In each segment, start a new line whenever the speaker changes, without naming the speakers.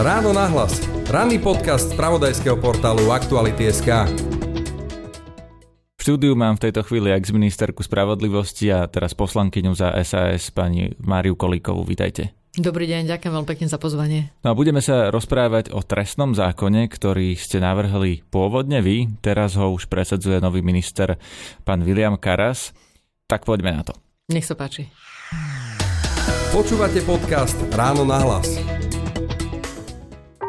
Ráno nahlas. Ranný podcast z pravodajského portálu Aktuality.sk.
V štúdiu mám v tejto chvíli ex-ministerku spravodlivosti a teraz poslankyňu za SAS pani Máriu Kolíkovú. Vítajte.
Dobrý deň, ďakujem veľmi pekne za pozvanie.
No a budeme sa rozprávať o trestnom zákone, ktorý ste navrhli pôvodne vy, teraz ho už presadzuje nový minister pán William Karas. Tak poďme na to.
Nech sa páči.
Počúvate podcast Ráno na hlas.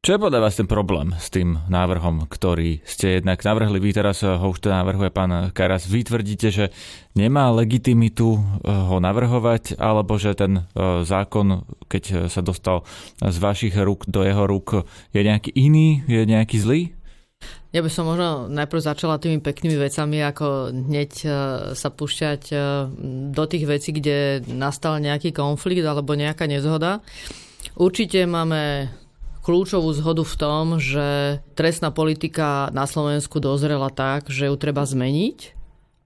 Čo je podľa vás ten problém s tým návrhom, ktorý ste jednak navrhli? Vy teraz ho už to navrhuje pán Karas. Vy tvrdíte, že nemá legitimitu eh, ho navrhovať, alebo že ten eh, zákon, keď sa dostal z vašich rúk do jeho rúk, je nejaký iný, je nejaký zlý?
Ja by som možno najprv začala tými peknými vecami, ako hneď eh, sa púšťať do tých vecí, kde nastal nejaký konflikt alebo nejaká nezhoda. Určite máme kľúčovú zhodu v tom, že trestná politika na Slovensku dozrela tak, že ju treba zmeniť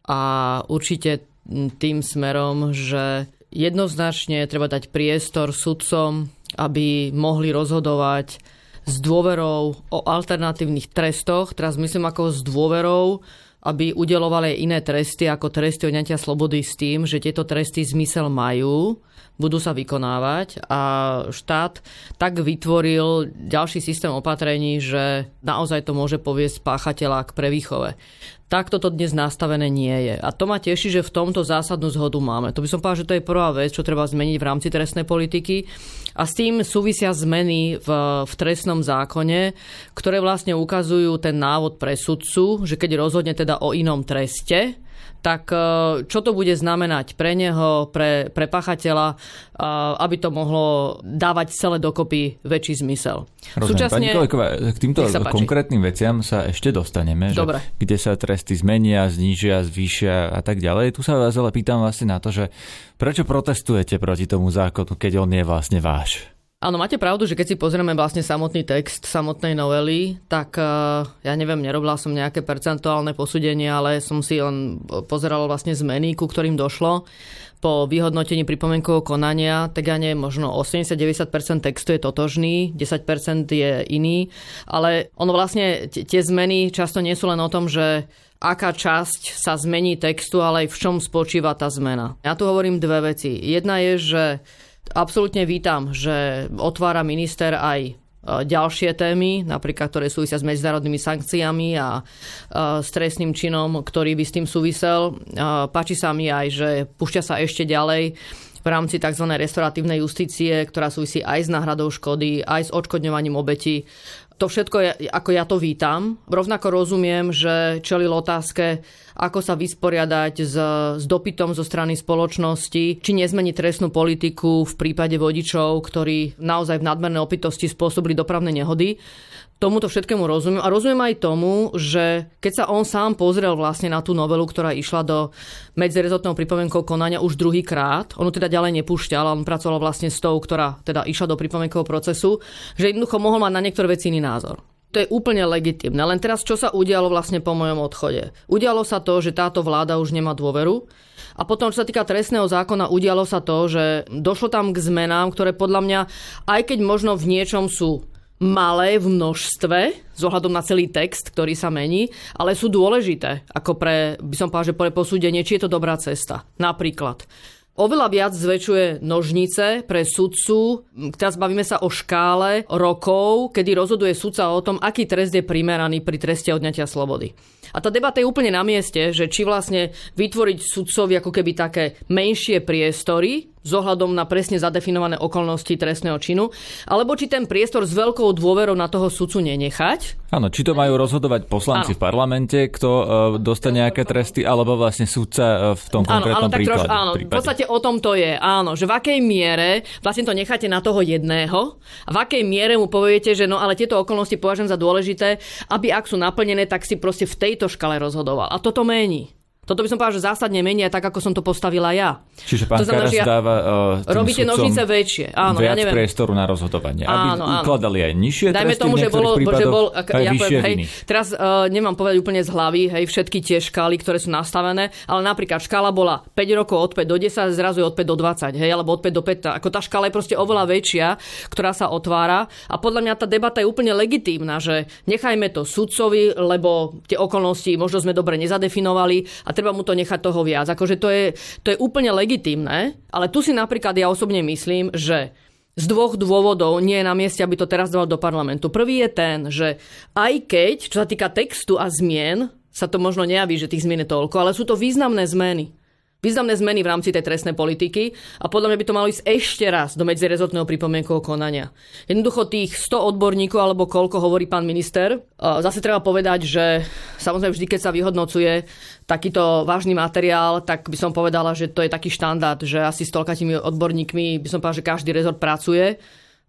a určite tým smerom, že jednoznačne treba dať priestor sudcom, aby mohli rozhodovať s dôverou o alternatívnych trestoch, teraz myslím ako s dôverou, aby udelovali iné tresty ako tresty odňatia slobody s tým, že tieto tresty zmysel majú budú sa vykonávať a štát tak vytvoril ďalší systém opatrení, že naozaj to môže poviesť páchateľa k prevýchove. Takto to dnes nastavené nie je. A to ma teší, že v tomto zásadnú zhodu máme. To by som povedal, že to je prvá vec, čo treba zmeniť v rámci trestnej politiky. A s tým súvisia zmeny v, v trestnom zákone, ktoré vlastne ukazujú ten návod pre sudcu, že keď rozhodne teda o inom treste, tak e, čo to bude znamenať pre neho, pre, pre pachateľa, e, aby to mohlo dávať celé dokopy väčší zmysel.
Rozumiem. Súčasne... Pani k týmto konkrétnym veciam sa ešte dostaneme, že kde sa tresty zmenia, znížia, zvýšia a tak ďalej. Tu sa vás ale pýtam vlastne na to, že prečo protestujete proti tomu zákonu, keď on je vlastne váš?
Áno, máte pravdu, že keď si pozrieme vlastne samotný text samotnej novely, tak uh, ja neviem, nerobila som nejaké percentuálne posúdenie, ale som si len pozeral vlastne zmeny, ku ktorým došlo po vyhodnotení pripomienkového konania, tak ja neviem, možno 80-90% textu je totožný, 10% je iný, ale ono vlastne tie zmeny často nie sú len o tom, že aká časť sa zmení textu, ale aj v čom spočíva tá zmena. Ja tu hovorím dve veci. Jedna je, že Absolútne vítam, že otvára minister aj e, ďalšie témy, napríklad ktoré súvisia s medzinárodnými sankciami a e, s trestným činom, ktorý by s tým súvisel. E, páči sa mi aj, že púšťa sa ešte ďalej v rámci tzv. restoratívnej justície, ktorá súvisí aj s náhradou škody, aj s odškodňovaním obeti to všetko, je, ako ja to vítam. Rovnako rozumiem, že čelil otázke, ako sa vysporiadať s, s dopytom zo strany spoločnosti, či nezmeniť trestnú politiku v prípade vodičov, ktorí naozaj v nadmernej opitosti spôsobili dopravné nehody tomuto všetkému rozumiem. A rozumiem aj tomu, že keď sa on sám pozrel vlastne na tú novelu, ktorá išla do medzirezotného pripomienkového konania už druhýkrát, on teda ďalej nepúšťal, on pracoval vlastne s tou, ktorá teda išla do pripomienkového procesu, že jednoducho mohol mať na niektoré veci iný názor. To je úplne legitimné. Len teraz, čo sa udialo vlastne po mojom odchode? Udialo sa to, že táto vláda už nemá dôveru. A potom, čo sa týka trestného zákona, udialo sa to, že došlo tam k zmenám, ktoré podľa mňa, aj keď možno v niečom sú malé v množstve, z ohľadom na celý text, ktorý sa mení, ale sú dôležité, ako pre, by som povedal, že pre posúdenie, či je to dobrá cesta. Napríklad, Oveľa viac zväčšuje nožnice pre sudcu. Teraz bavíme sa o škále rokov, kedy rozhoduje sudca o tom, aký trest je primeraný pri treste odňatia slobody. A tá debata je úplne na mieste, že či vlastne vytvoriť sudcovi ako keby také menšie priestory, s ohľadom na presne zadefinované okolnosti trestného činu, alebo či ten priestor s veľkou dôverou na toho sudcu nenechať.
Áno, či to majú rozhodovať poslanci áno. v parlamente, kto uh, dostane nejaké tresty, alebo vlastne sudca uh, v tom konkrétnom áno, ale príklade,
troš, áno, prípade. v podstate o tom to je, áno, že v akej miere vlastne to necháte na toho jedného a v akej miere mu poviete, že no ale tieto okolnosti považujem za dôležité, aby ak sú naplnené, tak si proste v tejto škale rozhodoval. A toto mení. Toto by som povedal, že zásadne menia tak, ako som to postavila ja.
Čiže pán to znamená, Karas ja dáva uh,
Robíte nožnice väčšie. Áno,
viac
ja neviem.
priestoru na rozhodovanie. Aby áno, áno. ukladali aj nižšie Dajme
tomu, že bolo,
že bol,
aj ja poviem, hej, teraz uh, nemám povedať úplne z hlavy, hej, všetky tie škály, ktoré sú nastavené, ale napríklad škála bola 5 rokov od 5 do 10, zrazu je od 5 do 20, hej, alebo od 5 do 15. Ako tá škála je proste oveľa väčšia, ktorá sa otvára a podľa mňa tá debata je úplne legitímna, že nechajme to sudcovi, lebo tie okolnosti možno sme dobre nezadefinovali a treba mu to nechať to toho viac. Akože to je, to je úplne legitimné, ale tu si napríklad ja osobne myslím, že z dvoch dôvodov nie je na mieste, aby to teraz dal do parlamentu. Prvý je ten, že aj keď, čo sa týka textu a zmien, sa to možno nejaví, že tých zmien je toľko, ale sú to významné zmeny významné zmeny v rámci tej trestnej politiky a podľa mňa by to malo ísť ešte raz do medzirezortného pripomienkového konania. Jednoducho tých 100 odborníkov, alebo koľko hovorí pán minister, zase treba povedať, že samozrejme vždy, keď sa vyhodnocuje takýto vážny materiál, tak by som povedala, že to je taký štandard, že asi s toľkatými odborníkmi by som povedala, že každý rezort pracuje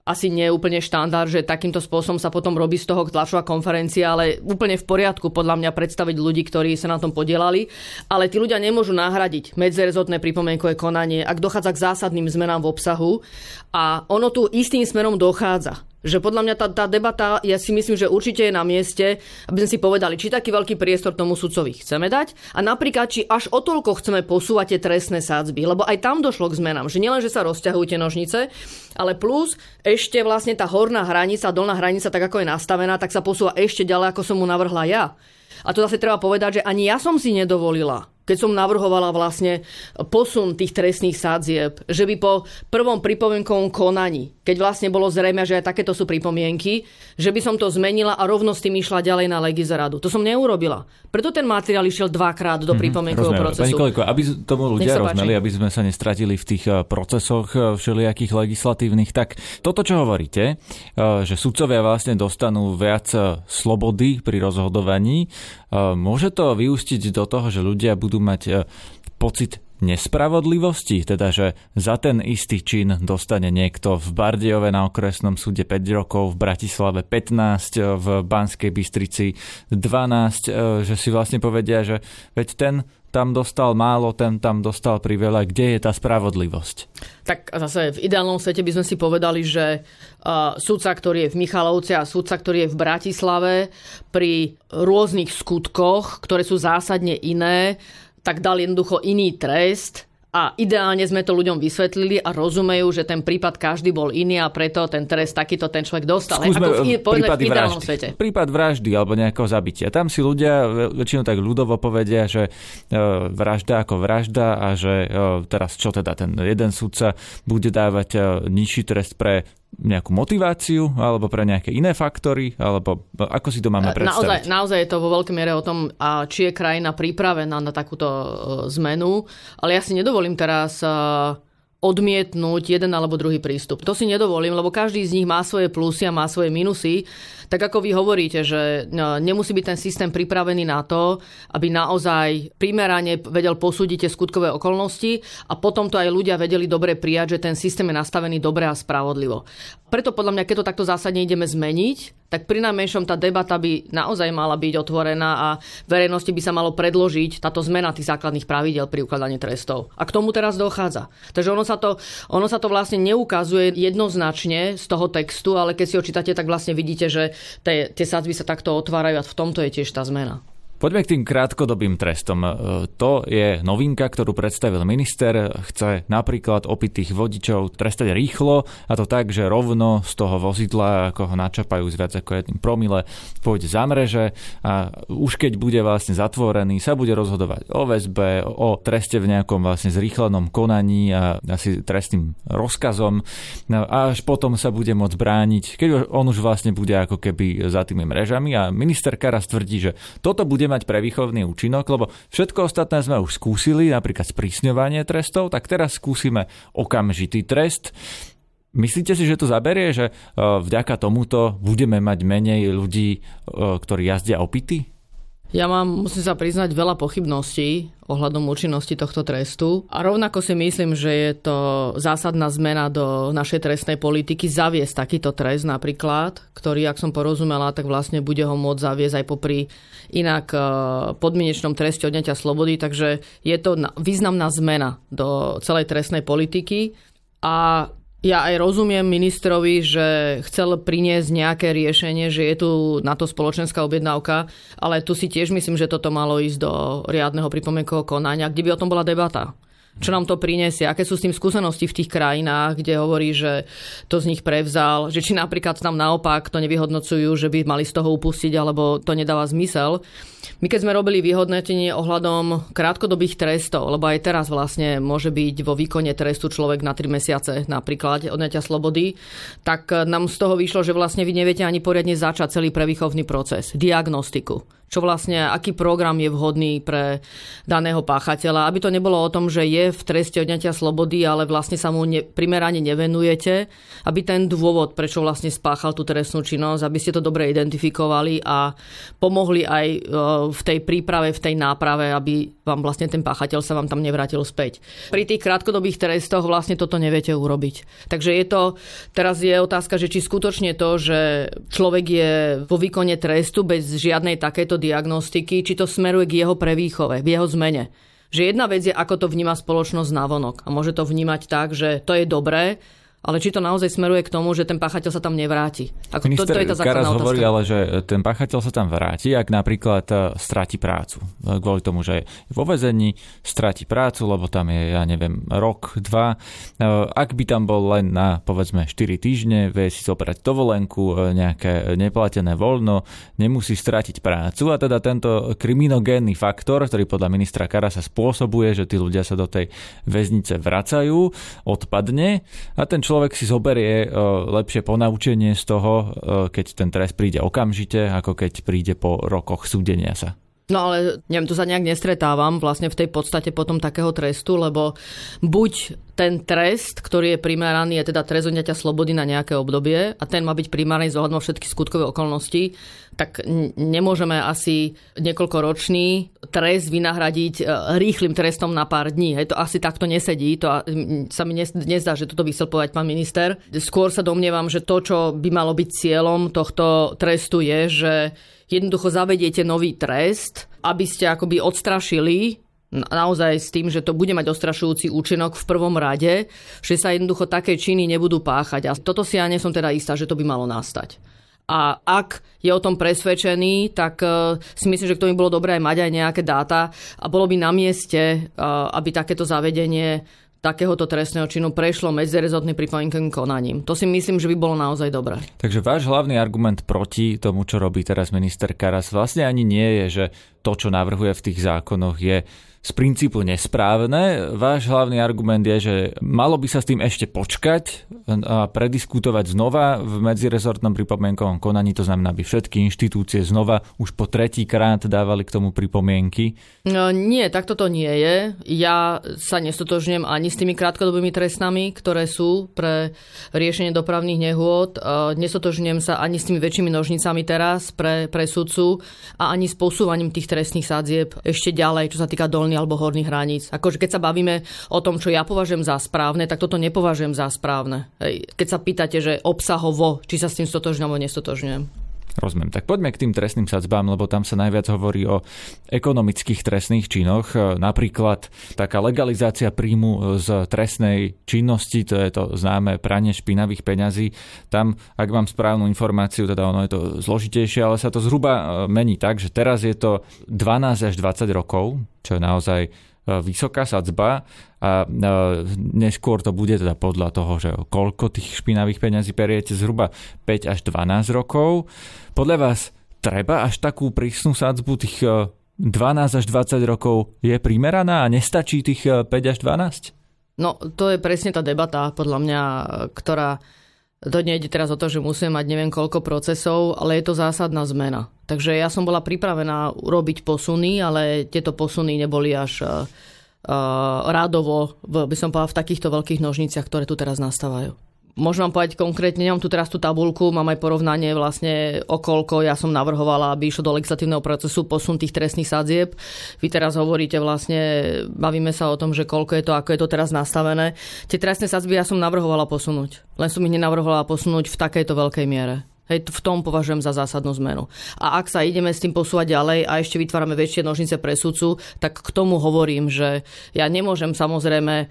asi nie je úplne štandard, že takýmto spôsobom sa potom robí z toho tlačová konferencia, ale úplne v poriadku podľa mňa predstaviť ľudí, ktorí sa na tom podielali. Ale tí ľudia nemôžu nahradiť medzerezotné pripomienkové konanie, ak dochádza k zásadným zmenám v obsahu. A ono tu istým smerom dochádza že podľa mňa tá, tá debata, ja si myslím, že určite je na mieste, aby sme si povedali, či taký veľký priestor tomu sudcovi chceme dať a napríklad, či až o toľko chceme posúvať tie trestné sádzby, lebo aj tam došlo k zmenám, že nielen, že sa rozťahujú tie nožnice, ale plus ešte vlastne tá horná hranica, dolná hranica, tak ako je nastavená, tak sa posúva ešte ďalej, ako som mu navrhla ja. A to zase treba povedať, že ani ja som si nedovolila keď som navrhovala vlastne posun tých trestných sádzieb, že by po prvom pripomienkovom konaní, keď vlastne bolo zrejme, že aj takéto sú pripomienky, že by som to zmenila a rovno s tým išla ďalej na legizaradu. To som neurobila. Preto ten materiál išiel dvakrát do mhm, pripomienkového mm-hmm, procesu.
Pani Koliko, aby tomu ľudia rozumeli, aby sme sa nestratili v tých eh, procesoch eh, všelijakých legislatívnych, tak toto, čo hovoríte, eh, že sudcovia vlastne dostanú viac slobody pri rozhodovaní, môže to vyústiť do toho, že ľudia budú mať pocit nespravodlivosti, teda že za ten istý čin dostane niekto v Bardejove na okresnom súde 5 rokov, v Bratislave 15, e, v Banskej Bystrici 12, e, že si vlastne povedia, že veď ten tam dostal málo, ten tam dostal priveľa. Kde je tá spravodlivosť?
Tak zase v ideálnom svete by sme si povedali, že uh, sudca, ktorý je v Michalovce a sudca, ktorý je v Bratislave, pri rôznych skutkoch, ktoré sú zásadne iné, tak dal jednoducho iný trest a ideálne sme to ľuďom vysvetlili a rozumejú, že ten prípad každý bol iný a preto ten trest takýto ten človek dostal.
Skúsme ako v, prípad v vraždy. Svete. Prípad vraždy alebo nejakého zabitia. Tam si ľudia väčšinou tak ľudovo povedia, že e, vražda ako vražda a že e, teraz čo teda ten jeden sudca bude dávať e, nižší trest pre nejakú motiváciu alebo pre nejaké iné faktory? Alebo ako si to máme e,
predstaviť? Naozaj, naozaj je to vo veľkej miere o tom, či je krajina pripravená na takúto e, zmenu. Ale ja si nedovolím teraz e, odmietnúť jeden alebo druhý prístup. To si nedovolím, lebo každý z nich má svoje plusy a má svoje minusy. Tak ako vy hovoríte, že nemusí byť ten systém pripravený na to, aby naozaj primerane vedel posúdiť tie skutkové okolnosti a potom to aj ľudia vedeli dobre prijať, že ten systém je nastavený dobre a spravodlivo. Preto podľa mňa, keď to takto zásadne ideme zmeniť, tak pri najmenšom tá debata by naozaj mala byť otvorená a verejnosti by sa malo predložiť táto zmena tých základných pravidel pri ukladaní trestov. A k tomu teraz dochádza. Takže ono sa to, ono sa to vlastne neukazuje jednoznačne z toho textu, ale keď si ho čítate, tak vlastne vidíte, že tie, tie sadzby sa takto otvárajú a v tomto je tiež tá zmena.
Poďme k tým krátkodobým trestom. E, to je novinka, ktorú predstavil minister. Chce napríklad opitých vodičov trestať rýchlo a to tak, že rovno z toho vozidla, ako ho načapajú z viac ako jedným promile, pôjde za mreže a už keď bude vlastne zatvorený, sa bude rozhodovať o väzbe, o treste v nejakom vlastne zrýchlenom konaní a asi trestným rozkazom no a až potom sa bude môcť brániť, keď on už vlastne bude ako keby za tými mrežami a minister Karas tvrdí, že toto bude bude mať prevýchovný účinok, lebo všetko ostatné sme už skúsili, napríklad sprísňovanie trestov, tak teraz skúsime okamžitý trest. Myslíte si, že to zaberie, že vďaka tomuto budeme mať menej ľudí, ktorí jazdia opity?
Ja mám, musím sa priznať, veľa pochybností ohľadom účinnosti tohto trestu. A rovnako si myslím, že je to zásadná zmena do našej trestnej politiky zaviesť takýto trest napríklad, ktorý, ak som porozumela, tak vlastne bude ho môcť zaviesť aj popri inak e, podmienečnom treste odňatia slobody. Takže je to významná zmena do celej trestnej politiky. A ja aj rozumiem ministrovi, že chcel priniesť nejaké riešenie, že je tu na to spoločenská objednávka, ale tu si tiež myslím, že toto malo ísť do riadneho pripomienkového konania, kde by o tom bola debata čo nám to prinesie, aké sú s tým skúsenosti v tých krajinách, kde hovorí, že to z nich prevzal, že či napríklad tam naopak to nevyhodnocujú, že by mali z toho upustiť, alebo to nedáva zmysel. My keď sme robili vyhodnotenie ohľadom krátkodobých trestov, lebo aj teraz vlastne môže byť vo výkone trestu človek na 3 mesiace napríklad odňatia slobody, tak nám z toho vyšlo, že vlastne vy neviete ani poriadne začať celý prevýchovný proces, diagnostiku čo vlastne, aký program je vhodný pre daného páchateľa, aby to nebolo o tom, že je v treste odňatia slobody, ale vlastne sa mu ne, primerane nevenujete, aby ten dôvod, prečo vlastne spáchal tú trestnú činnosť, aby ste to dobre identifikovali a pomohli aj e, v tej príprave, v tej náprave, aby vám vlastne ten páchateľ sa vám tam nevrátil späť. Pri tých krátkodobých trestoch vlastne toto neviete urobiť. Takže je to, teraz je otázka, že či skutočne to, že človek je vo výkone trestu bez žiadnej takéto takéto diagnostiky, či to smeruje k jeho prevýchove, v jeho zmene. Že jedna vec je, ako to vníma spoločnosť navonok. A môže to vnímať tak, že to je dobré, ale či to naozaj smeruje k tomu, že ten páchateľ sa tam nevráti.
Ako, Minister to, to je tá Karas otázka. hovorí ale, že ten páchateľ sa tam vráti, ak napríklad e, stráti prácu. E, kvôli tomu, že je vo vezení, stráti prácu, lebo tam je, ja neviem, rok, dva. E, ak by tam bol len na, povedzme, 4 týždne, vie si zobrať dovolenku, nejaké neplatené voľno, nemusí stratiť prácu a teda tento kriminogénny faktor, ktorý podľa ministra Karasa spôsobuje, že tí ľudia sa do tej väznice vracajú, odpadne a ten človek človek si zoberie e, lepšie ponaučenie z toho, e, keď ten trest príde okamžite, ako keď príde po rokoch súdenia sa.
No ale neviem, tu sa nejak nestretávam vlastne v tej podstate potom takého trestu, lebo buď ten trest, ktorý je primeraný, je teda trest odňatia slobody na nejaké obdobie a ten má byť primárny zohľadom všetky skutkové okolnosti, tak nemôžeme asi niekoľkoročný trest vynahradiť e, rýchlým trestom na pár dní. Hej, to asi takto nesedí, to sa mi nezdá, že toto by chcel povedať pán minister. Skôr sa domnievam, že to, čo by malo byť cieľom tohto trestu je, že jednoducho zavediete nový trest, aby ste akoby odstrašili naozaj s tým, že to bude mať ostrašujúci účinok v prvom rade, že sa jednoducho také činy nebudú páchať. A toto si ja nie som teda istá, že to by malo nastať. A ak je o tom presvedčený, tak uh, si myslím, že k tomu bolo dobré mať aj nejaké dáta a bolo by na mieste, uh, aby takéto zavedenie takéhoto trestného činu prešlo medzirezortným pripomienkovým konaním. To si myslím, že by bolo naozaj dobré.
Takže váš hlavný argument proti tomu, čo robí teraz minister Karas, vlastne ani nie je, že to, čo navrhuje v tých zákonoch, je z princípu nesprávne. Váš hlavný argument je, že malo by sa s tým ešte počkať a prediskutovať znova v medzirezortnom pripomienkovom konaní, to znamená, aby všetky inštitúcie znova už po tretí krát dávali k tomu pripomienky.
No, nie, takto to nie je. Ja sa nestotožňujem ani s tými krátkodobými trestami, ktoré sú pre riešenie dopravných nehôd. Nestotožňujem sa ani s tými väčšími nožnicami teraz pre, pre sudcu a ani s posúvaním tých trestných sádzieb ešte ďalej, čo sa týka dolných alebo horných hraníc. Akože keď sa bavíme o tom, čo ja považujem za správne, tak toto nepovažujem za správne. Keď sa pýtate, že obsahovo, či sa s tým stotožňujem alebo nestotožňujem.
Rozumiem. Tak poďme k tým trestným sadzbám, lebo tam sa najviac hovorí o ekonomických trestných činoch. Napríklad taká legalizácia príjmu z trestnej činnosti, to je to známe pranie špinavých peňazí. Tam, ak mám správnu informáciu, teda ono je to zložitejšie, ale sa to zhruba e, mení tak, že teraz je to 12 až 20 rokov, čo je naozaj e, vysoká sadzba a e, neskôr to bude teda podľa toho, že koľko tých špinavých peňazí periete, zhruba 5 až 12 rokov. Podľa vás treba až takú prísnu sadzbu tých 12 e, až 20 rokov je primeraná a nestačí tých 5 až 12?
No, to je presne tá debata, podľa mňa, ktorá to nejde teraz o to, že musíme mať neviem koľko procesov, ale je to zásadná zmena. Takže ja som bola pripravená urobiť posuny, ale tieto posuny neboli až uh, rádovo, by som povedala, v takýchto veľkých nožniciach, ktoré tu teraz nastávajú. Môžem vám povedať konkrétne, nemám tu teraz tú tabulku, mám aj porovnanie vlastne okolko, ja som navrhovala, aby išlo do legislatívneho procesu posun tých trestných sadzieb. Vy teraz hovoríte vlastne, bavíme sa o tom, že koľko je to, ako je to teraz nastavené. Tie trestné sadzby ja som navrhovala posunúť, len som ich nenavrhovala posunúť v takejto veľkej miere. Hej, v tom považujem za zásadnú zmenu. A ak sa ideme s tým posúvať ďalej a ešte vytvárame väčšie nožnice pre sudcu, tak k tomu hovorím, že ja nemôžem samozrejme e,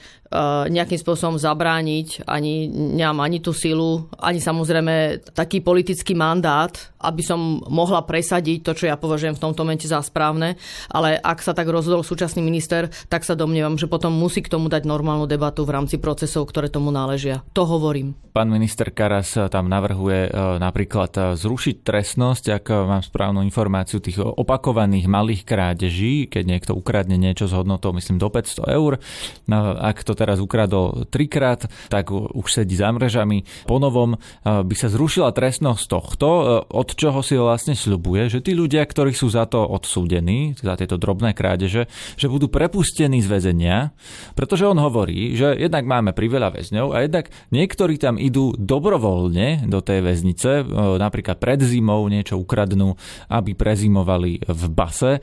nejakým spôsobom zabrániť, ani nemám ani tú silu, ani samozrejme taký politický mandát, aby som mohla presadiť to, čo ja považujem v tomto momente za správne, ale ak sa tak rozhodol súčasný minister, tak sa domnievam, že potom musí k tomu dať normálnu debatu v rámci procesov, ktoré tomu náležia. To hovorím.
Pán minister Karas tam navrhuje e, napríklad napríklad eh, zrušiť trestnosť, ak eh, mám správnu informáciu, tých opakovaných malých krádeží, keď niekto ukradne niečo s hodnotou, myslím, do 500 eur. No, ak to teraz ukradol trikrát, tak už sedí za mrežami. Ponovom eh, by sa zrušila trestnosť tohto, od čoho si vlastne sľubuje, že tí ľudia, ktorí sú za to odsúdení, za tieto drobné krádeže, že budú prepustení z väzenia, pretože on hovorí, že jednak máme priveľa väzňov a jednak niektorí tam idú dobrovoľne do tej väznice, napríklad pred zimou niečo ukradnú, aby prezimovali v base.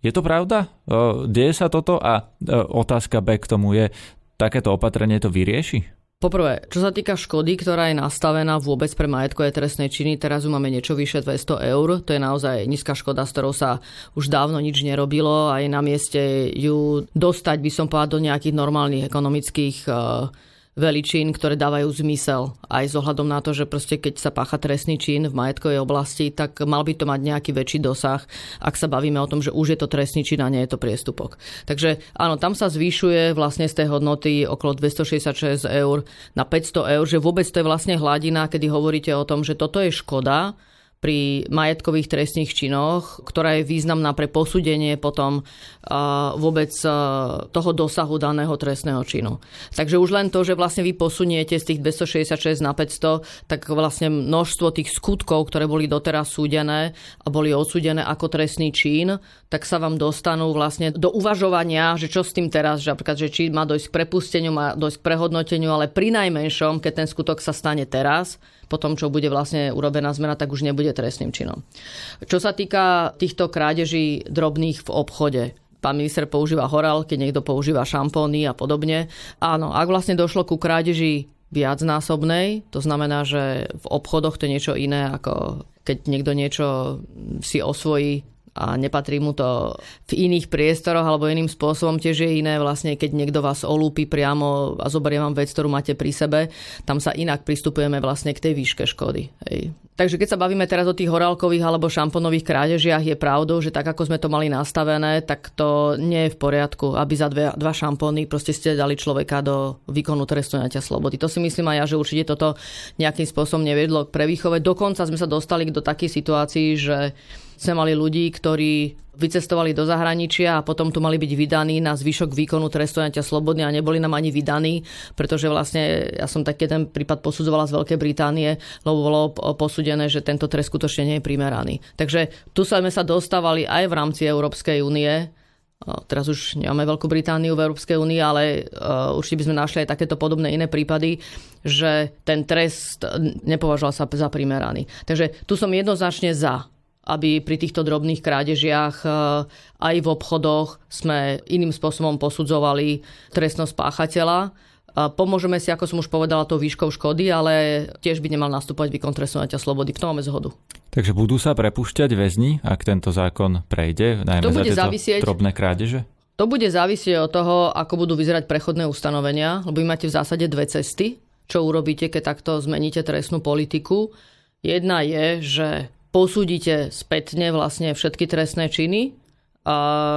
Je to pravda? E, deje sa toto? A e, otázka B k tomu je, takéto opatrenie to vyrieši?
Poprvé, čo sa týka škody, ktorá je nastavená vôbec pre majetkové trestné činy, teraz ju máme niečo vyše 200 eur. To je naozaj nízka škoda, s ktorou sa už dávno nič nerobilo a je na mieste ju dostať, by som povedal, do nejakých normálnych ekonomických uh, veličín, ktoré dávajú zmysel. Aj s na to, že proste keď sa pácha trestný čin v majetkovej oblasti, tak mal by to mať nejaký väčší dosah, ak sa bavíme o tom, že už je to trestný čin a nie je to priestupok. Takže áno, tam sa zvyšuje vlastne z tej hodnoty okolo 266 eur na 500 eur, že vôbec to je vlastne hladina, kedy hovoríte o tom, že toto je škoda, pri majetkových trestných činoch, ktorá je významná pre posúdenie potom vôbec toho dosahu daného trestného činu. Takže už len to, že vlastne vy posuniete z tých 266 na 500, tak vlastne množstvo tých skutkov, ktoré boli doteraz súdené a boli odsúdené ako trestný čin, tak sa vám dostanú vlastne do uvažovania, že čo s tým teraz, že napríklad, že či má dojsť k prepusteniu, má dojsť k prehodnoteniu, ale pri najmenšom, keď ten skutok sa stane teraz, po tom, čo bude vlastne urobená zmena, tak už nebude trestným činom. Čo sa týka týchto krádeží drobných v obchode, pán minister používa horálky, niekto používa šampóny a podobne. Áno, ak vlastne došlo ku krádeži viacnásobnej, to znamená, že v obchodoch to je niečo iné, ako keď niekto niečo si osvojí a nepatrí mu to v iných priestoroch alebo iným spôsobom. Tiež je iné vlastne, keď niekto vás olúpi priamo a zoberie vám vec, ktorú máte pri sebe. Tam sa inak pristupujeme vlastne k tej výške škody. Hej. Takže keď sa bavíme teraz o tých horálkových alebo šamponových krádežiach, je pravdou, že tak ako sme to mali nastavené, tak to nie je v poriadku, aby za dve, dva šampóny proste ste dali človeka do výkonu trestu naťa slobody. To si myslím aj ja, že určite toto nejakým spôsobom nevedlo k prevýchove. Dokonca sme sa dostali do takých situácií, že sme mali ľudí, ktorí vycestovali do zahraničia a potom tu mali byť vydaní na zvyšok výkonu trestu ťa slobodne a neboli nám ani vydaní, pretože vlastne ja som taký ten prípad posudzovala z Veľkej Británie, lebo bolo posúdené, že tento trest skutočne nie je primeraný. Takže tu sme sa dostávali aj v rámci Európskej únie, Teraz už nemáme Veľkú Britániu v Európskej únii, ale určite by sme našli aj takéto podobné iné prípady, že ten trest nepovažoval sa za primeraný. Takže tu som jednoznačne za aby pri týchto drobných krádežiach e, aj v obchodoch sme iným spôsobom posudzovali trestnosť páchateľa. Pomôžeme si, ako som už povedala, tou výškou škody, ale tiež by nemal nastúpať výkon trestného slobody. V tom máme zhodu.
Takže budú sa prepušťať väzni, ak tento zákon prejde, najmä to bude za závisieť, drobné krádeže?
To bude závisieť od toho, ako budú vyzerať prechodné ustanovenia, lebo vy máte v zásade dve cesty, čo urobíte, keď takto zmeníte trestnú politiku. Jedna je, že posúdite spätne vlastne všetky trestné činy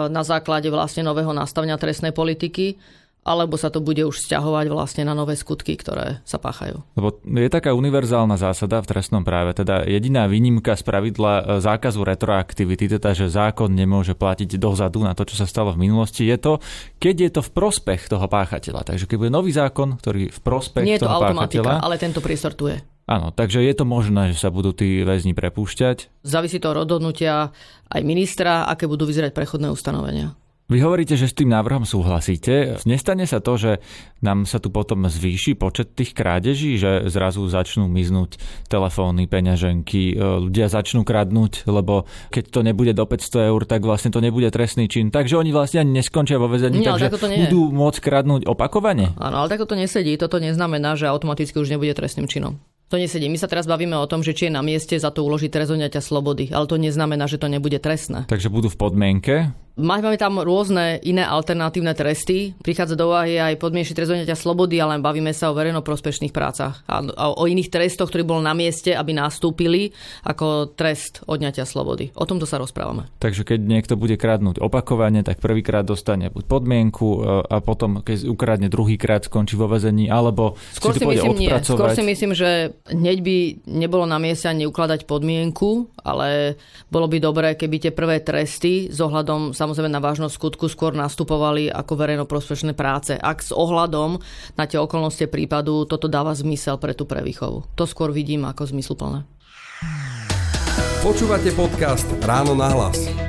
na základe vlastne nového nastavenia trestnej politiky alebo sa to bude už vzťahovať vlastne na nové skutky, ktoré sa páchajú.
Lebo je taká univerzálna zásada v trestnom práve, teda jediná výnimka z pravidla e, zákazu retroaktivity, teda že zákon nemôže platiť dozadu na to, čo sa stalo v minulosti, je to, keď je to v prospech toho páchateľa. Takže keď bude nový zákon, ktorý v prospech
Nie je to
toho
automatika,
páchateľa,
ale tento priestor tu je.
Áno, takže je to možné, že sa budú tí väzni prepúšťať?
Závisí to od rozhodnutia aj ministra, aké budú vyzerať prechodné ustanovenia.
Vy hovoríte, že s tým návrhom súhlasíte. Nestane sa to, že nám sa tu potom zvýši počet tých krádeží, že zrazu začnú miznúť telefóny, peňaženky, e, ľudia začnú kradnúť, lebo keď to nebude do 500 eur, tak vlastne to nebude trestný čin. Takže oni vlastne ani neskončia vo väzení, Nie, takže budú môcť kradnúť opakovane.
Áno, ale takto to nesedí. Toto neznamená, že automaticky už nebude trestným činom. To nesedí. My sa teraz bavíme o tom, že či je na mieste za to uložiť trest slobody, ale to neznamená, že to nebude trestné.
Takže budú v podmienke?
Máme tam rôzne iné alternatívne tresty. Prichádza do úvahy aj podmienečný trest odňatia slobody, ale bavíme sa o verejnoprospešných prácach a o iných trestoch, ktorí bol na mieste, aby nastúpili ako trest odňatia slobody. O tomto sa rozprávame.
Takže keď niekto bude kradnúť opakovane, tak prvýkrát dostane buď podmienku e, a potom, keď ukradne druhýkrát, skončí vo väzení, alebo
skôr si, si myslím, nie. Skôr si myslím, že hneď by nebolo na mieste ani ukladať podmienku, ale bolo by dobré, keby tie prvé tresty s ohľadom samozrejme na vážnosť skutku skôr nastupovali ako verejnoprospešné práce. Ak s ohľadom na tie okolnosti prípadu toto dáva zmysel pre tú prevýchovu. To skôr vidím ako zmysluplné.
Počúvate podcast Ráno na hlas.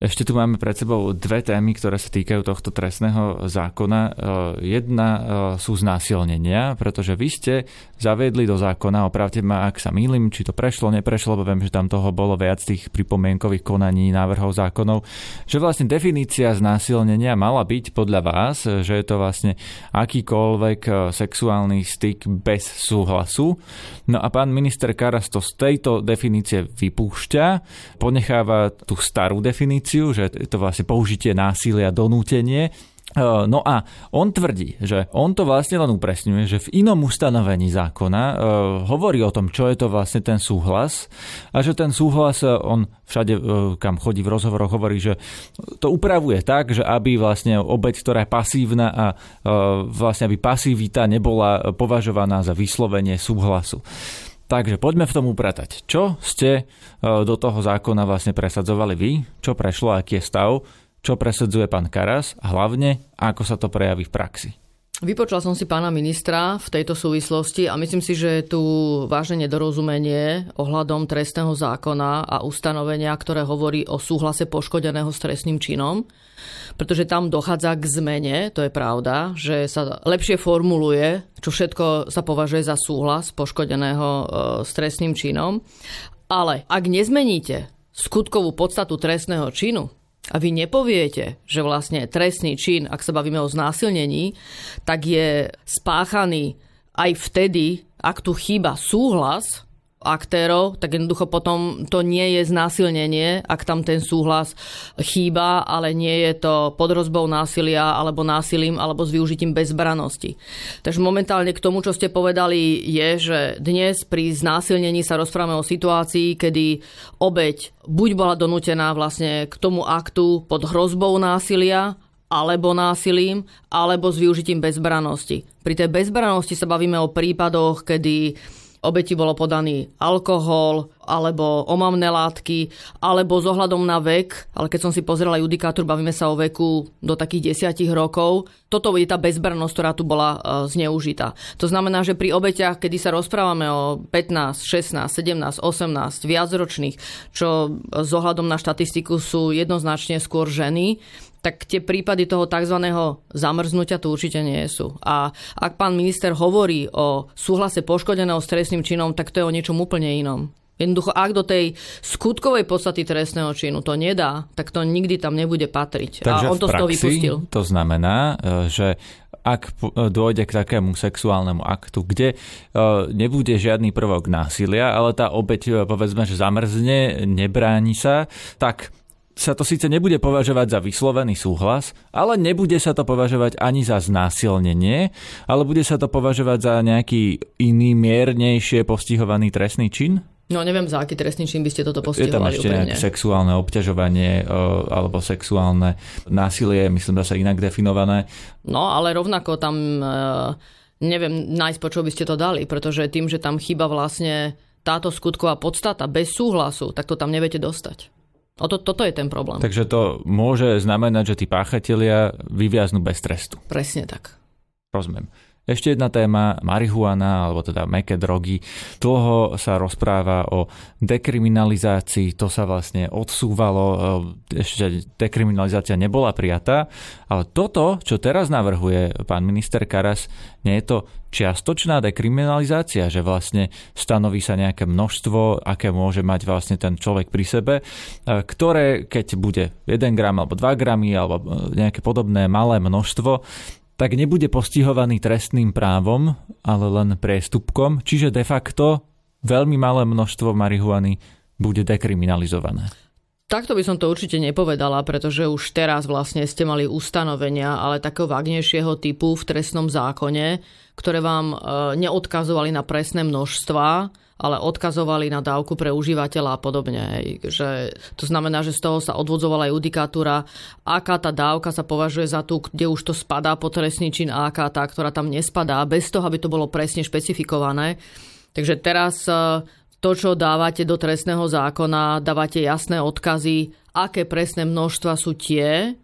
Ešte tu máme pred sebou dve témy, ktoré sa týkajú tohto trestného zákona. E, jedna e, sú znásilnenia, pretože vy ste zaviedli do zákona, opravte ma, ak sa mýlim, či to prešlo, neprešlo, lebo viem, že tam toho bolo viac tých pripomienkových konaní, návrhov zákonov, že vlastne definícia znásilnenia mala byť podľa vás, že je to vlastne akýkoľvek e, sexuálny styk bez súhlasu. No a pán minister Karas to z tejto definície vypúšťa, ponecháva tú starú definíciu, definíciu, že je to vlastne použitie násilia, donútenie. E, no a on tvrdí, že on to vlastne len upresňuje, že v inom ustanovení zákona uh, hovorí o tom, čo je to vlastne ten súhlas a že ten súhlas e, on všade, kam chodí v rozhovoroch, hovorí, že to upravuje tak, že aby vlastne obeď, ktorá je pasívna a vlastne aby pasivita nebola považovaná za vyslovenie súhlasu. Takže poďme v tom upratať. Čo ste e, do toho zákona vlastne presadzovali vy? Čo prešlo, aký je stav? Čo presadzuje pán Karas? A hlavne, ako sa to prejaví v praxi?
Vypočula som si pána ministra v tejto súvislosti a myslím si, že je tu vážne nedorozumenie ohľadom trestného zákona a ustanovenia, ktoré hovorí o súhlase poškodeného s trestným činom, pretože tam dochádza k zmene, to je pravda, že sa lepšie formuluje, čo všetko sa považuje za súhlas poškodeného e, s trestným činom. Ale ak nezmeníte skutkovú podstatu trestného činu, a vy nepoviete, že vlastne trestný čin, ak sa bavíme o znásilnení, tak je spáchaný aj vtedy, ak tu chýba súhlas aktérov, tak jednoducho potom to nie je znásilnenie, ak tam ten súhlas chýba, ale nie je to pod hrozbou násilia alebo násilím alebo s využitím bezbranosti. Takže momentálne k tomu, čo ste povedali, je, že dnes pri znásilnení sa rozprávame o situácii, kedy obeď buď bola donútená vlastne k tomu aktu pod hrozbou násilia, alebo násilím, alebo s využitím bezbranosti. Pri tej bezbranosti sa bavíme o prípadoch, kedy obeti bolo podaný alkohol alebo omamné látky, alebo s ohľadom na vek, ale keď som si pozrela judikátor, bavíme sa o veku do takých desiatich rokov, toto je tá bezbrnosť, ktorá tu bola e, zneužitá. To znamená, že pri obeťach, kedy sa rozprávame o 15, 16, 17, 18, viacročných, čo s ohľadom na štatistiku sú jednoznačne skôr ženy, tak tie prípady toho tzv. zamrznutia tu určite nie sú. A ak pán minister hovorí o súhlase poškodeného s trestným činom, tak to je o niečom úplne inom. Jednoducho, ak do tej skutkovej podstaty trestného činu to nedá, tak to nikdy tam nebude patriť.
Takže
a on to z toho vypustil.
To znamená, e, že ak e, dôjde k takému sexuálnemu aktu, kde e, nebude žiadny prvok násilia, ale tá obeť povedzme, že zamrzne, nebráni sa, tak sa to síce nebude považovať za vyslovený súhlas, ale nebude sa to považovať ani za znásilnenie, ale bude sa to považovať za nejaký iný, miernejšie postihovaný trestný čin?
No neviem, za aký trestný čin by ste toto postihovali
Je tam ešte nejaké sexuálne obťažovanie alebo sexuálne násilie, myslím, že sa inak definované.
No, ale rovnako tam e, neviem nájsť, po čo by ste to dali, pretože tým, že tam chýba vlastne táto skutková podstata bez súhlasu, tak to tam neviete dostať. O to, toto je ten problém.
Takže to môže znamenať, že tí páchatelia vyviaznú bez trestu.
Presne tak.
Rozumiem. Ešte jedna téma, marihuana, alebo teda meké drogy. Dlho sa rozpráva o dekriminalizácii, to sa vlastne odsúvalo, e, ešte dekriminalizácia nebola prijatá, ale toto, čo teraz navrhuje pán minister Karas, nie je to čiastočná dekriminalizácia, že vlastne stanoví sa nejaké množstvo, aké môže mať vlastne ten človek pri sebe, e, ktoré keď bude 1 gram alebo 2 gramy alebo e, nejaké podobné malé množstvo, tak nebude postihovaný trestným právom, ale len priestupkom, čiže de facto veľmi malé množstvo marihuany bude dekriminalizované.
Takto by som to určite nepovedala, pretože už teraz vlastne ste mali ustanovenia, ale takého vágnejšieho typu v trestnom zákone, ktoré vám e, neodkazovali na presné množstva, ale odkazovali na dávku pre užívateľa a podobne. Že, to znamená, že z toho sa odvodzovala judikatúra, aká tá dávka sa považuje za tú, kde už to spadá po trestný čin a aká tá, ktorá tam nespadá, bez toho, aby to bolo presne špecifikované. Takže teraz e, to, čo dávate do trestného zákona, dávate jasné odkazy, aké presné množstva sú tie,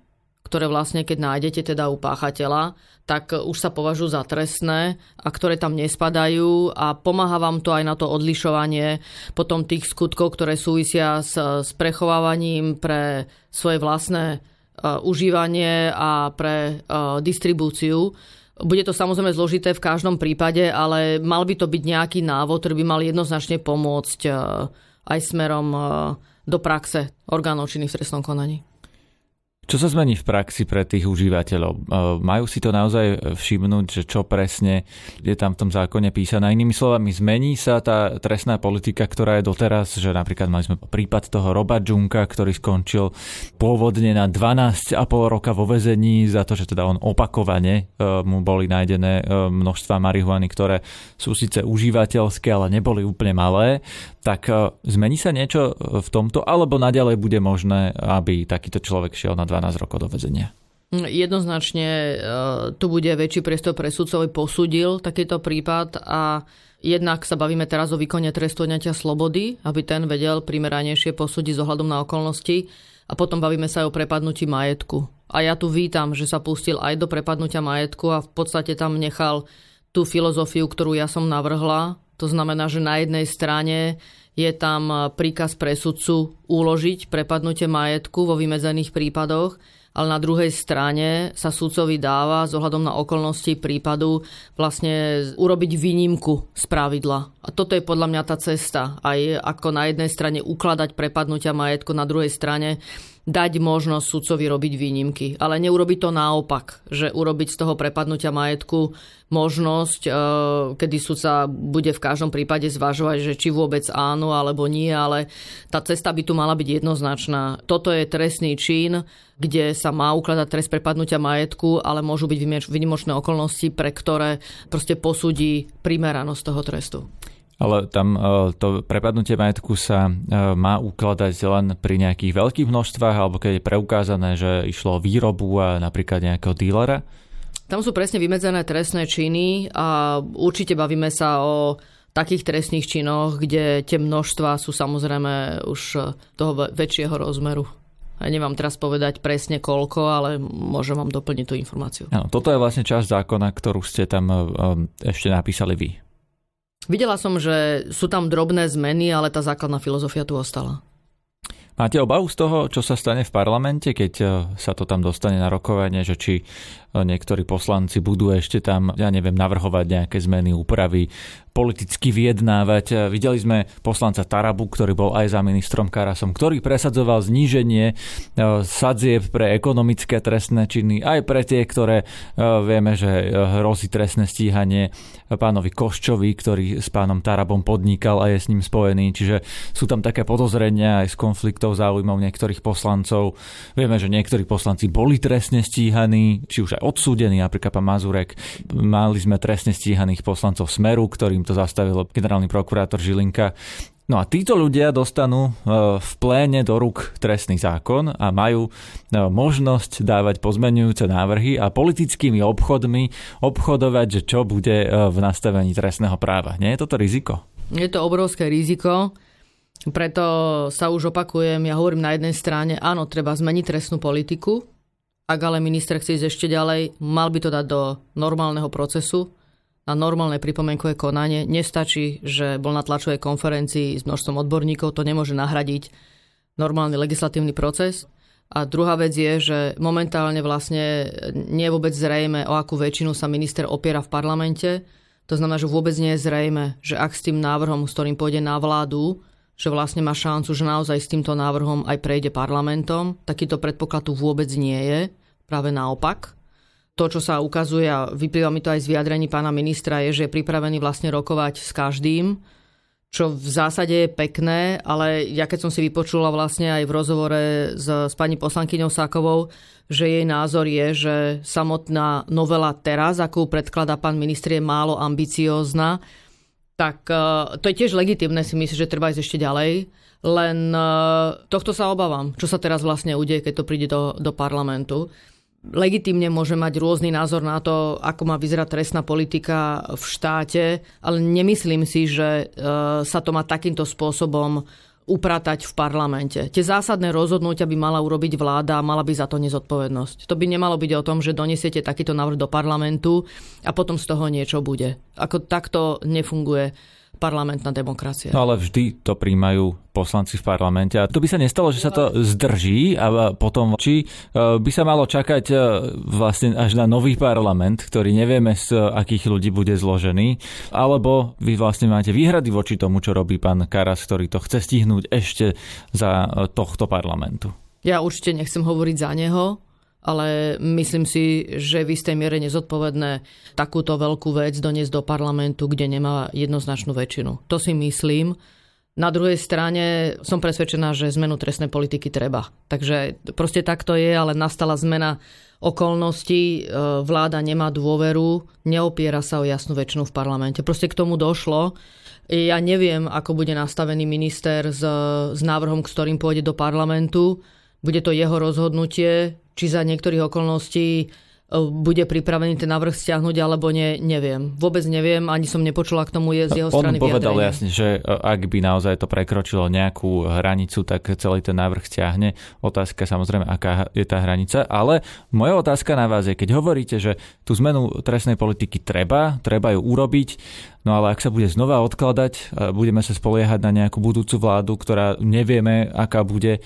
ktoré vlastne keď nájdete teda u páchateľa, tak už sa považujú za trestné a ktoré tam nespadajú a pomáha vám to aj na to odlišovanie potom tých skutkov, ktoré súvisia s, s prechovávaním pre svoje vlastné uh, užívanie a pre uh, distribúciu. Bude to samozrejme zložité v každom prípade, ale mal by to byť nejaký návod, ktorý by mal jednoznačne pomôcť aj smerom do praxe orgánov činných v trestnom konaní.
Čo sa zmení v praxi pre tých užívateľov? E, majú si to naozaj všimnúť, že čo presne je tam v tom zákone písané? Inými slovami, zmení sa tá trestná politika, ktorá je doteraz, že napríklad mali sme prípad toho Roba Junka, ktorý skončil pôvodne na 12,5 roka vo vezení za to, že teda on opakovane e, mu boli nájdené e, množstva marihuany, ktoré sú síce užívateľské, ale neboli úplne malé. Tak zmení sa niečo v tomto, alebo naďalej bude možné, aby takýto človek šiel na 12 rokov do väzenia.
Jednoznačne e, tu bude väčší priestor pre sudcov, posúdil takýto prípad a jednak sa bavíme teraz o výkone trestu odňatia slobody, aby ten vedel primeranejšie posúdiť s ohľadom na okolnosti a potom bavíme sa aj o prepadnutí majetku. A ja tu vítam, že sa pustil aj do prepadnutia majetku a v podstate tam nechal tú filozofiu, ktorú ja som navrhla. To znamená, že na jednej strane je tam príkaz pre sudcu uložiť prepadnutie majetku vo vymedzených prípadoch, ale na druhej strane sa sudcovi dáva z ohľadom na okolnosti prípadu vlastne urobiť výnimku z pravidla. A toto je podľa mňa tá cesta. Aj ako na jednej strane ukladať prepadnutia majetku, na druhej strane dať možnosť sudcovi robiť výnimky. Ale neurobiť to naopak, že urobiť z toho prepadnutia majetku možnosť, e, kedy sudca bude v každom prípade zvažovať, že či vôbec áno alebo nie, ale tá cesta by tu mala byť jednoznačná. Toto je trestný čin, kde sa má ukladať trest prepadnutia majetku, ale môžu byť vynimočné okolnosti, pre ktoré proste posúdi primeranosť toho trestu.
Ale tam e, to prepadnutie majetku sa e, má ukladať len pri nejakých veľkých množstvách, alebo keď je preukázané, že išlo o výrobu a napríklad nejakého dílera?
Tam sú presne vymedzené trestné činy a určite bavíme sa o takých trestných činoch, kde tie množstva sú samozrejme už toho väčšieho rozmeru. Ja nemám teraz povedať presne koľko, ale môžem vám doplniť tú informáciu.
Ano, toto je vlastne časť zákona, ktorú ste tam e, ešte napísali vy.
Videla som, že sú tam drobné zmeny, ale tá základná filozofia tu ostala.
Máte obavu z toho, čo sa stane v parlamente, keď e, sa to tam dostane na rokovanie, že či niektorí poslanci budú ešte tam, ja neviem, navrhovať nejaké zmeny, úpravy, politicky vyjednávať. Videli sme poslanca Tarabu, ktorý bol aj za ministrom Karasom, ktorý presadzoval zníženie sadzieb pre ekonomické trestné činy, aj pre tie, ktoré vieme, že hrozí trestné stíhanie pánovi Koščovi, ktorý s pánom Tarabom podnikal a je s ním spojený. Čiže sú tam také podozrenia aj z konfliktov záujmov niektorých poslancov. Vieme, že niektorí poslanci boli trestne stíhaní, či už aj odsúdení, napríklad pán Mazurek. Mali sme trestne stíhaných poslancov Smeru, ktorým to zastavil generálny prokurátor Žilinka. No a títo ľudia dostanú e, v pléne do rúk trestný zákon a majú e, možnosť dávať pozmenujúce návrhy a politickými obchodmi obchodovať, že čo bude e, v nastavení trestného práva. Nie je toto riziko?
Je to obrovské riziko. Preto sa už opakujem, ja hovorím na jednej strane, áno, treba zmeniť trestnú politiku, ak ale minister chce ísť ešte ďalej, mal by to dať do normálneho procesu, na normálne pripomienkové konanie. Nestačí, že bol na tlačovej konferencii s množstvom odborníkov, to nemôže nahradiť normálny legislatívny proces. A druhá vec je, že momentálne vlastne nie je vôbec zrejme, o akú väčšinu sa minister opiera v parlamente. To znamená, že vôbec nie je zrejme, že ak s tým návrhom, s ktorým pôjde na vládu, že vlastne má šancu, že naozaj s týmto návrhom aj prejde parlamentom. Takýto predpoklad tu vôbec nie je. Práve naopak to, čo sa ukazuje, a vyplýva mi to aj z vyjadrení pána ministra, je, že je pripravený vlastne rokovať s každým, čo v zásade je pekné, ale ja keď som si vypočula vlastne aj v rozhovore s, s pani poslankyňou Sákovou, že jej názor je, že samotná novela teraz, akú predkladá pán minister, je málo ambiciózna, tak uh, to je tiež legitimné si myslím, že treba ísť ešte ďalej. Len uh, tohto sa obávam, čo sa teraz vlastne udeje, keď to príde do, do parlamentu legitimne môže mať rôzny názor na to, ako má vyzerať trestná politika v štáte, ale nemyslím si, že e, sa to má takýmto spôsobom upratať v parlamente. Tie zásadné rozhodnutia by mala urobiť vláda a mala by za to nezodpovednosť. To by nemalo byť o tom, že donesiete takýto návrh do parlamentu a potom z toho niečo bude. Ako takto nefunguje parlamentná demokracia.
No ale vždy to príjmajú poslanci v parlamente. A to by sa nestalo, že sa to zdrží a potom, či e, by sa malo čakať e, vlastne až na nový parlament, ktorý nevieme z akých ľudí bude zložený, alebo vy vlastne máte výhrady voči tomu, čo robí pán Karas, ktorý to chce stihnúť ešte za e, tohto parlamentu.
Ja určite nechcem hovoriť za neho, ale myslím si, že v istej miere nezodpovedné takúto veľkú vec doniesť do parlamentu, kde nemá jednoznačnú väčšinu. To si myslím. Na druhej strane som presvedčená, že zmenu trestnej politiky treba. Takže proste takto je, ale nastala zmena okolností, e, vláda nemá dôveru, neopiera sa o jasnú väčšinu v parlamente. Proste k tomu došlo. Ja neviem, ako bude nastavený minister s, s návrhom, ktorým pôjde do parlamentu. Bude to jeho rozhodnutie, či za niektorých okolností E, bude pripravený ten návrh stiahnuť alebo nie, neviem. Vôbec neviem, ani som nepočula k tomu je z jeho
On
strany
povedal
vyjadrenie.
jasne, že e, ak by naozaj to prekročilo nejakú hranicu, tak celý ten návrh stiahne. Otázka samozrejme, aká je tá hranica. Ale moja otázka na vás je, keď hovoríte, že tú zmenu trestnej politiky treba, treba ju urobiť, no ale ak sa bude znova odkladať, budeme sa spoliehať na nejakú budúcu vládu, ktorá nevieme, aká bude,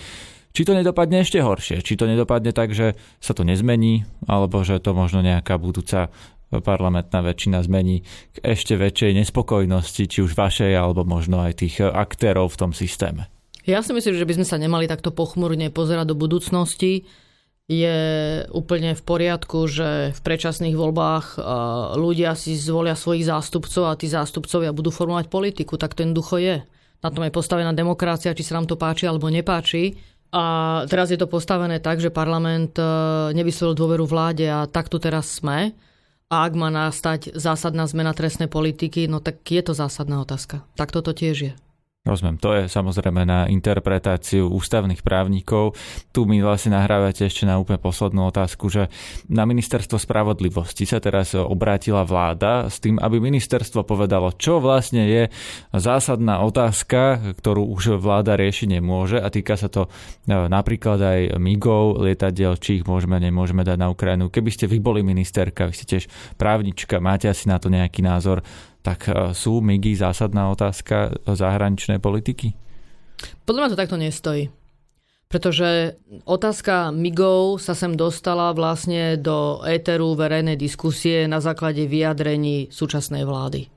či to nedopadne ešte horšie, či to nedopadne tak, že sa to nezmení, alebo že to možno nejaká budúca parlamentná väčšina zmení k ešte väčšej nespokojnosti, či už vašej, alebo možno aj tých aktérov v tom systéme.
Ja si myslím, že by sme sa nemali takto pochmurne pozerať do budúcnosti. Je úplne v poriadku, že v predčasných voľbách ľudia si zvolia svojich zástupcov a tí zástupcovia budú formovať politiku. Tak to jednoducho je. Na tom je postavená demokracia, či sa nám to páči alebo nepáči. A teraz je to postavené tak, že parlament e, nevyslovil dôveru vláde a tak tu teraz sme. A ak má nastať zásadná zmena trestnej politiky, no tak je to zásadná otázka. Tak toto tiež je.
Rozumiem, to je samozrejme na interpretáciu ústavných právnikov. Tu mi vlastne nahrávate ešte na úplne poslednú otázku, že na ministerstvo spravodlivosti sa teraz obrátila vláda s tým, aby ministerstvo povedalo, čo vlastne je zásadná otázka, ktorú už vláda riešiť nemôže a týka sa to e, napríklad aj MIGov, lietadiel, či ich môžeme, nemôžeme dať na Ukrajinu. Keby ste vy boli ministerka, vy ste tiež právnička, máte asi na to nejaký názor, tak e, sú MIGI zásadná otázka zahraničnej politiky?
Podľa mňa to takto nestojí. pretože otázka MIGov sa sem dostala vlastne do éteru verejnej diskusie na základe vyjadrení súčasnej vlády.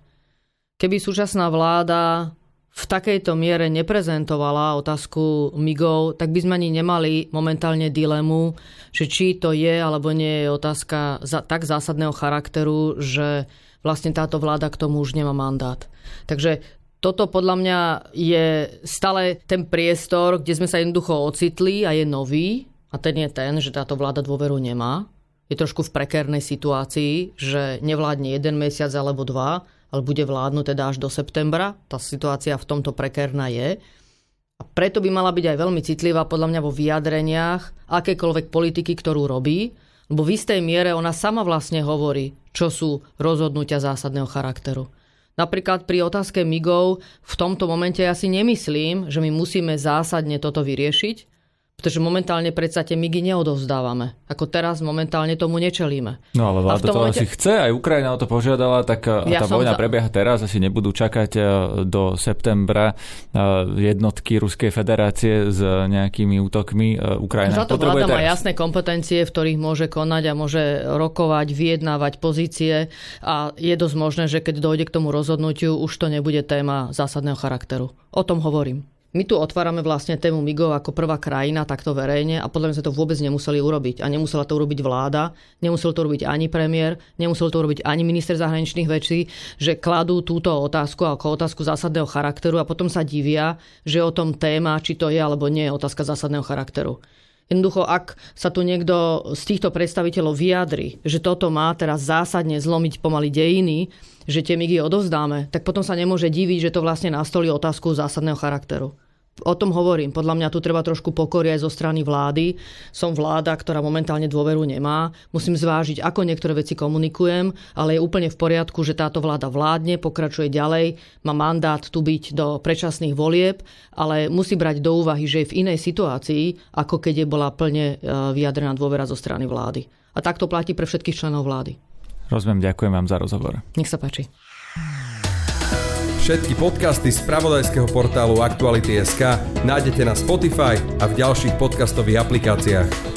Keby súčasná vláda v takejto miere neprezentovala otázku MIGov, tak by sme ani nemali momentálne dilemu, že či to je alebo nie je otázka tak zásadného charakteru, že vlastne táto vláda k tomu už nemá mandát. Takže toto podľa mňa je stále ten priestor, kde sme sa jednoducho ocitli a je nový. A ten je ten, že táto vláda dôveru nemá. Je trošku v prekérnej situácii, že nevládne jeden mesiac alebo dva, ale bude vládnuť teda až do septembra. Tá situácia v tomto prekérna je. A preto by mala byť aj veľmi citlivá podľa mňa vo vyjadreniach akékoľvek politiky, ktorú robí, lebo v istej miere ona sama vlastne hovorí, čo sú rozhodnutia zásadného charakteru. Napríklad pri otázke migov v tomto momente ja si nemyslím, že my musíme zásadne toto vyriešiť, pretože momentálne predsa tie migy neodovzdávame. Ako teraz momentálne tomu nečelíme.
No ale vláda to momente... asi chce, aj Ukrajina o to požiadala, tak ja tá vojna za... prebieha teraz, asi nebudú čakať e, do septembra e, jednotky Ruskej federácie s nejakými útokmi. E, Ukrajina
Za to vláda teraz. má jasné kompetencie, v ktorých môže konať a môže rokovať, vyjednávať pozície a je dosť možné, že keď dojde k tomu rozhodnutiu, už to nebude téma zásadného charakteru. O tom hovorím. My tu otvárame vlastne tému MIGO ako prvá krajina takto verejne a podľa mňa sme to vôbec nemuseli urobiť. A nemusela to urobiť vláda, nemusel to urobiť ani premiér, nemusel to urobiť ani minister zahraničných vecí, že kladú túto otázku ako otázku zásadného charakteru a potom sa divia, že o tom téma, či to je alebo nie je otázka zásadného charakteru. Jednoducho, ak sa tu niekto z týchto predstaviteľov vyjadri, že toto má teraz zásadne zlomiť pomaly dejiny, že tie migy odovzdáme, tak potom sa nemôže diviť, že to vlastne nastolí otázku zásadného charakteru. O tom hovorím. Podľa mňa tu treba trošku pokory aj zo strany vlády. Som vláda, ktorá momentálne dôveru nemá. Musím zvážiť, ako niektoré veci komunikujem, ale je úplne v poriadku, že táto vláda vládne, pokračuje ďalej, má mandát tu byť do predčasných volieb, ale musí brať do úvahy, že je v inej situácii, ako keď je bola plne e, vyjadrená dôvera zo strany vlády. A tak to platí pre všetkých členov vlády.
Rozumiem, ďakujem vám za rozhovor.
Nech sa páči.
Všetky podcasty z pravodajského portálu Aktuality.sk nájdete na Spotify a v ďalších podcastových aplikáciách.